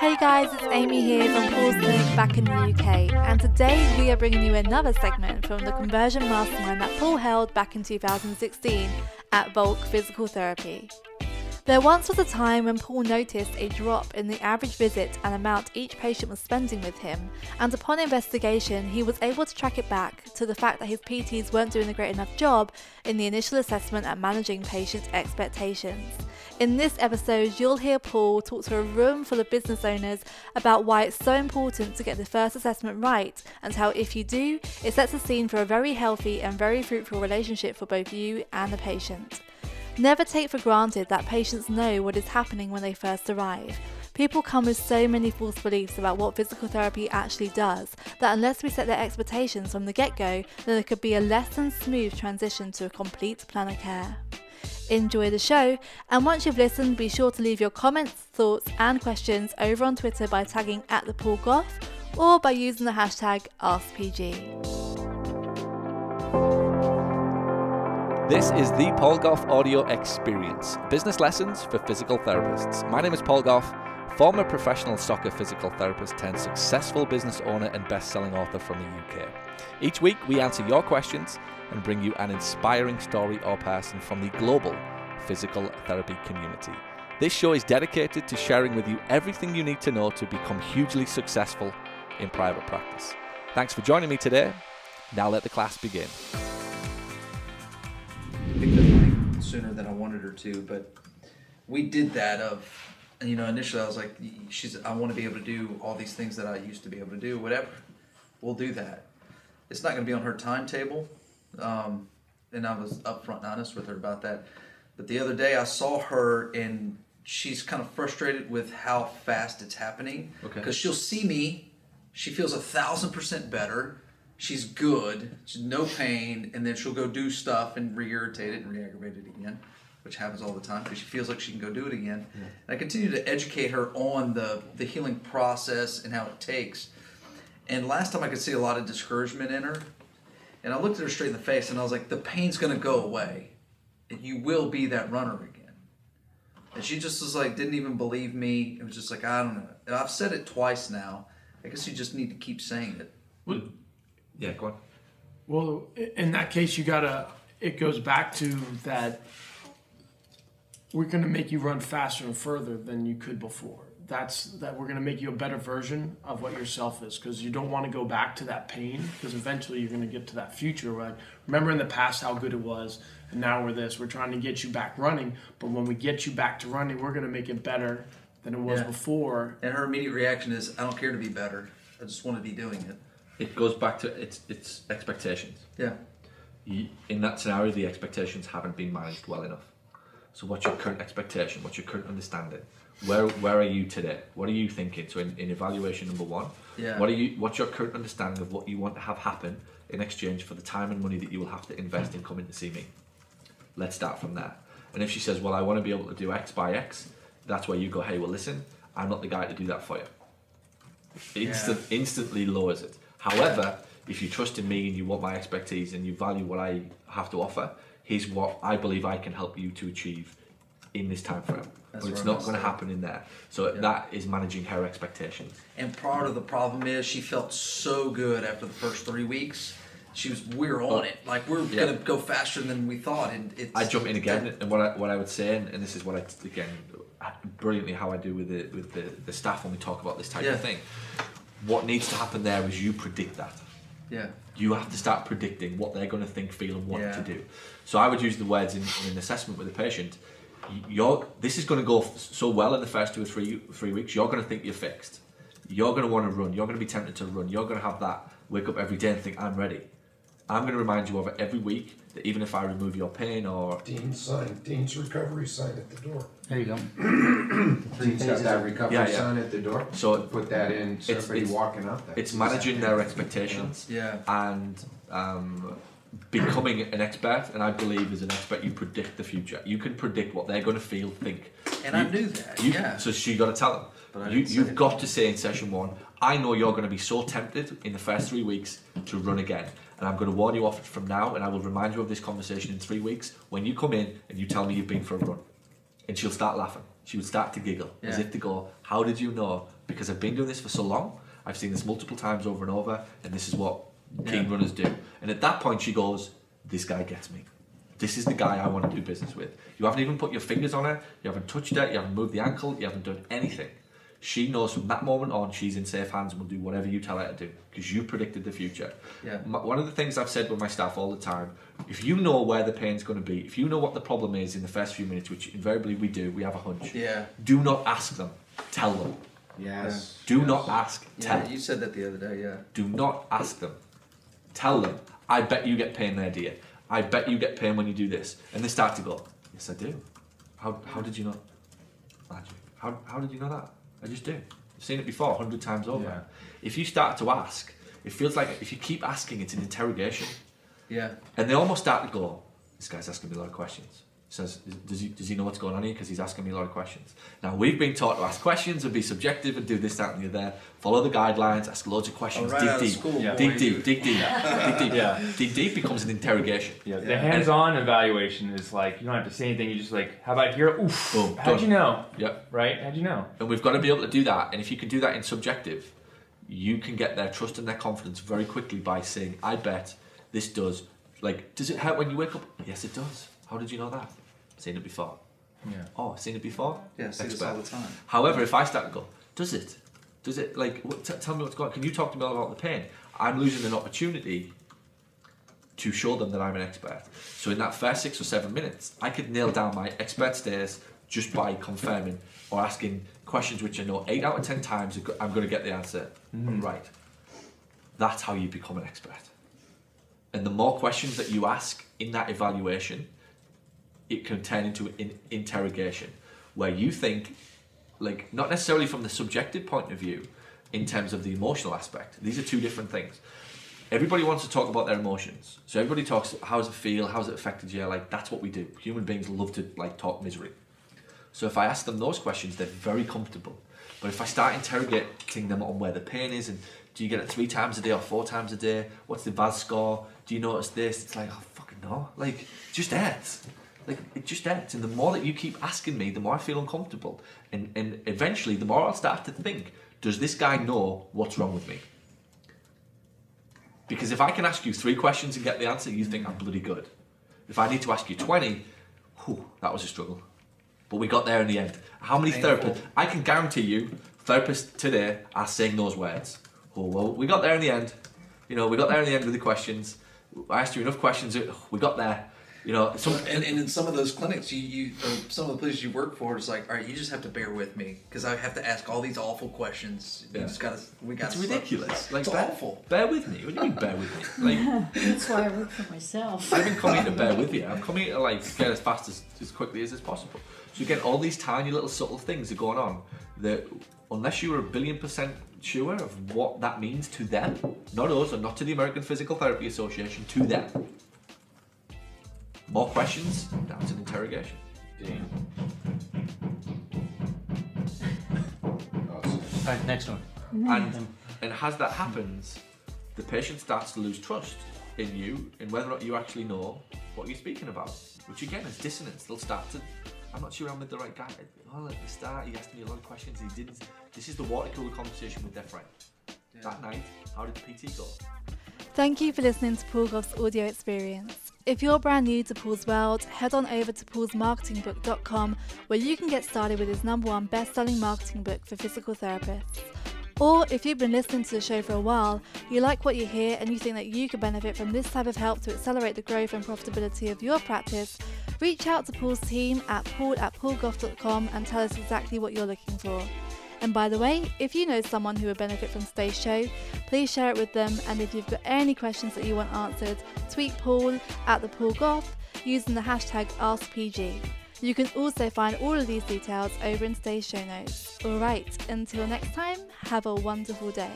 Hey guys, it's Amy here from Paul's Clinic back in the UK, and today we are bringing you another segment from the conversion mastermind that Paul held back in 2016 at Volk Physical Therapy. There once was a time when Paul noticed a drop in the average visit and amount each patient was spending with him, and upon investigation, he was able to track it back to the fact that his PTs weren't doing a great enough job in the initial assessment at managing patient expectations. In this episode, you'll hear Paul talk to a room full of business owners about why it's so important to get the first assessment right, and how if you do, it sets the scene for a very healthy and very fruitful relationship for both you and the patient. Never take for granted that patients know what is happening when they first arrive. People come with so many false beliefs about what physical therapy actually does that unless we set their expectations from the get go, then there could be a less than smooth transition to a complete plan of care. Enjoy the show, and once you've listened, be sure to leave your comments, thoughts, and questions over on Twitter by tagging at the Paul Gough or by using the hashtag AskPG. This is the Paul Gough Audio Experience Business Lessons for Physical Therapists. My name is Paul Gough, former professional soccer physical therapist turned successful business owner and best selling author from the UK. Each week, we answer your questions and bring you an inspiring story or person from the global physical therapy community. This show is dedicated to sharing with you everything you need to know to become hugely successful in private practice. Thanks for joining me today. Now let the class begin. Sooner than I wanted her to, but we did that of, you know, initially I was like, she's, I want to be able to do all these things that I used to be able to do, whatever. We'll do that. It's not going to be on her timetable, um, and I was upfront and honest with her about that. But the other day I saw her and she's kind of frustrated with how fast it's happening. Okay. Because she'll see me, she feels a thousand percent better. She's good, she's no pain, and then she'll go do stuff and re-irritate it and re-aggravate it again, which happens all the time because she feels like she can go do it again. And I continue to educate her on the the healing process and how it takes. And last time I could see a lot of discouragement in her, and I looked at her straight in the face and I was like, "The pain's gonna go away, and you will be that runner again." And she just was like, didn't even believe me. It was just like, I don't know. And I've said it twice now. I guess you just need to keep saying it. Well, Yeah, go on. well, in that case, you gotta. It goes back to that. We're gonna make you run faster and further than you could before. That's that we're gonna make you a better version of what yourself is because you don't want to go back to that pain because eventually you're gonna get to that future. Right? Remember in the past how good it was, and now we're this. We're trying to get you back running, but when we get you back to running, we're gonna make it better than it was Yeah. before. And her immediate reaction is, I don't care to be better. I just want to be doing it. It goes back to its its expectations. Yeah. You, in that scenario, the expectations haven't been managed well enough. So, what's your current expectation? What's your current understanding? Where where are you today? What are you thinking? So, in, in evaluation number one, Yeah. what are you? What's your current understanding of what you want to have happen in exchange for the time and money that you will have to invest in coming to see me? Let's start from there. And if she says, "Well, I want to be able to do X by X," that's where you go, "Hey, well, listen, I'm not the guy to do that for you." Instant, instantly lowers it. However, if you trust in me and you want my expertise and you value what I have to offer, here's what I believe I can help you to achieve in this time frame. That's but it's not going to happen in there. So Yeah. that is managing her expectations. And part of the problem is she felt so good after the first three weeks. She was, we're on it. Like, we're Yeah. going to go faster than we thought. And it's, I jump in again, and what I, what I would say, and, and this is what I again brilliantly how I do with the with the, the staff when we talk about this type Yeah. of thing. What needs to happen there is you predict that. Yeah. You have to start predicting what they're going to think, feel, and want Yeah. to do. So I would use the words in, in an assessment with a patient. You're this is going to go f- so well in the first two or three three weeks. You're going to think you're fixed. You're going to want to run. You're going to be tempted to run. You're going to have that wake up every day and think I'm ready. I'm going to remind you of it every week that even if I remove your pain or Dean's sign, Dean's recovery sign at the door. There you go. Dean's got that recovery Yeah, yeah. sign at the door. So Put that in, so it's- everybody it's- walking out there. it's managing their expectations Yeah. and um, becoming an expert. And I believe as an expert, you predict the future. You can predict what they're going to feel, think. And I You- knew that. You, yeah. So she got to tell them. But I You, didn't say you've it. got to say in session one, I know you're going to be so tempted in the first three weeks to run again. And I'm going to warn you off from now, and I will remind you of this conversation in three weeks when you come in and you tell me you've been for a run. And she'll start laughing. She would start to giggle as if to go, How did you know because I've been doing this for so long. I've seen this multiple times over and over, and this is what keen Yeah. runners do. And at that point, she goes, "This guy gets me. This is the guy I want to do business with." You haven't even put your fingers on it, You haven't touched it, You haven't moved the ankle. You haven't done anything. She knows from that moment on she's in safe hands and will do whatever you tell her to do because you predicted the future. Yeah. One of the things I've said with my staff all the time if you know where the pain's going to be, if you know what the problem is in the first few minutes, which invariably we do, we have a hunch. Yeah. Do not ask them, tell them. Yes. Do yes. not ask, tell. Yeah, you said that the other day. Yeah. Do not ask them. Tell them, I bet you get pain there, dear. I bet you get pain when you do this. And they start to go, Yes, I do. How, how did you know? Magic. How, how did you know that? I just do. I've seen it before, a hundred times over. Yeah. If you start to ask, it feels like if you keep asking, it's an interrogation. Yeah. And they almost start to go, This guy's asking me a lot of questions. He says, does he, does he know what's going on here? Because he's asking me a lot of questions. Now, we've been taught to ask questions and be subjective and do this, that, and the other. Follow the guidelines, ask loads of questions, right dig out of deep. school, Yeah. Dig boy, deep, dig deep, dig deep. Yeah. Dig deep becomes an interrogation. Yeah, the hands-on evaluation is like you don't have to say anything. You just like, how about here? Oof. Boom, How'd done. you know? Yep. Right? How'd you know? And we've got to be able to do that. And if you can do that in subjective, you can get their trust and their confidence very quickly by saying, I bet this does. Like, does it hurt when you wake up? Yes, it does. How did you know that? Seen it before. Yeah. Oh, seen it before? Yeah. I see this Expert. all the time. However, if I start to go, does it? Does it like? What, t- tell me what's going. on. Can you talk to me about the pain? I'm losing an opportunity to show them that I'm an expert. So in that first six or seven minutes, I could nail down my expert status just by confirming or asking questions which I know eight out of ten times I'm going to get the answer mm-hmm. right. That's how you become an expert. And the more questions that you ask in that evaluation, it can turn into an interrogation where you think like not necessarily from the subjective point of view in terms of the emotional aspect. These are two different things. Everybody wants to talk about their emotions. So everybody talks how's it feel? How's it affected you? Like that's what we do. Human beings love to like talk misery. So if i ask them those questions they're very comfortable. But if i start interrogating them on where the pain is and do you get it three times a day or four times a day? What's the VAS score? Do you notice this? It's like oh fucking no. Like just hurts like it just ends. and the more that you keep asking me the more i feel uncomfortable. And and eventually the more i'll start to think does this guy know what's wrong with me? Because if i can ask you three questions and get the answer you think i'm bloody good. If i need to ask you 20 whew, that was a struggle. But we got there in the end. How many therapists i can guarantee you therapists today are saying those words. Oh well we got there in the end. You know we got there in the end with the questions. I asked you enough questions we got there you know some And, and in some of those clinics, you, you or some of the places you work for, it's like, all right, you just have to bear with me because I have to ask all these awful questions. You Yeah. just gotta, we got. It's ridiculous. Like it's bear, awful. Bear with me. What do you mean bear with me? Like That's why I work for myself. I haven't come here to bear with you. I'm coming here to like get as fast as, as quickly as is possible. So again, all these tiny little subtle things are going on that unless you are a billion percent sure of what that means to them, not us and not to the American Physical Therapy Association, to them. More questions? That's an interrogation. Awesome. Right, next one. And and as that happens, the patient starts to lose trust in you and whether or not you actually know what you're speaking about. Which again is dissonance. They'll start to I'm not sure I'm with the right guy. Well at the start he asked me a lot of questions he didn't this is the water cooler conversation with their friend. That night, how did the PT go? Thank you for listening to Paul Gough's audio experience. If you're brand new to Paul's world, head on over to paulsmarketingbook.com where you can get started with his number one best-selling marketing book for physical therapists. Or if you've been listening to the show for a while, you like what you hear and you think that you could benefit from this type of help to accelerate the growth and profitability of your practice, reach out to Paul's team at paul at paulgough.com and tell us exactly what you're looking for. And by the way, if you know someone who would benefit from today's show, please share it with them. And if you've got any questions that you want answered, tweet Paul at the Paul Gough using the hashtag AskPG. You can also find all of these details over in today's show notes. Alright, until next time, have a wonderful day.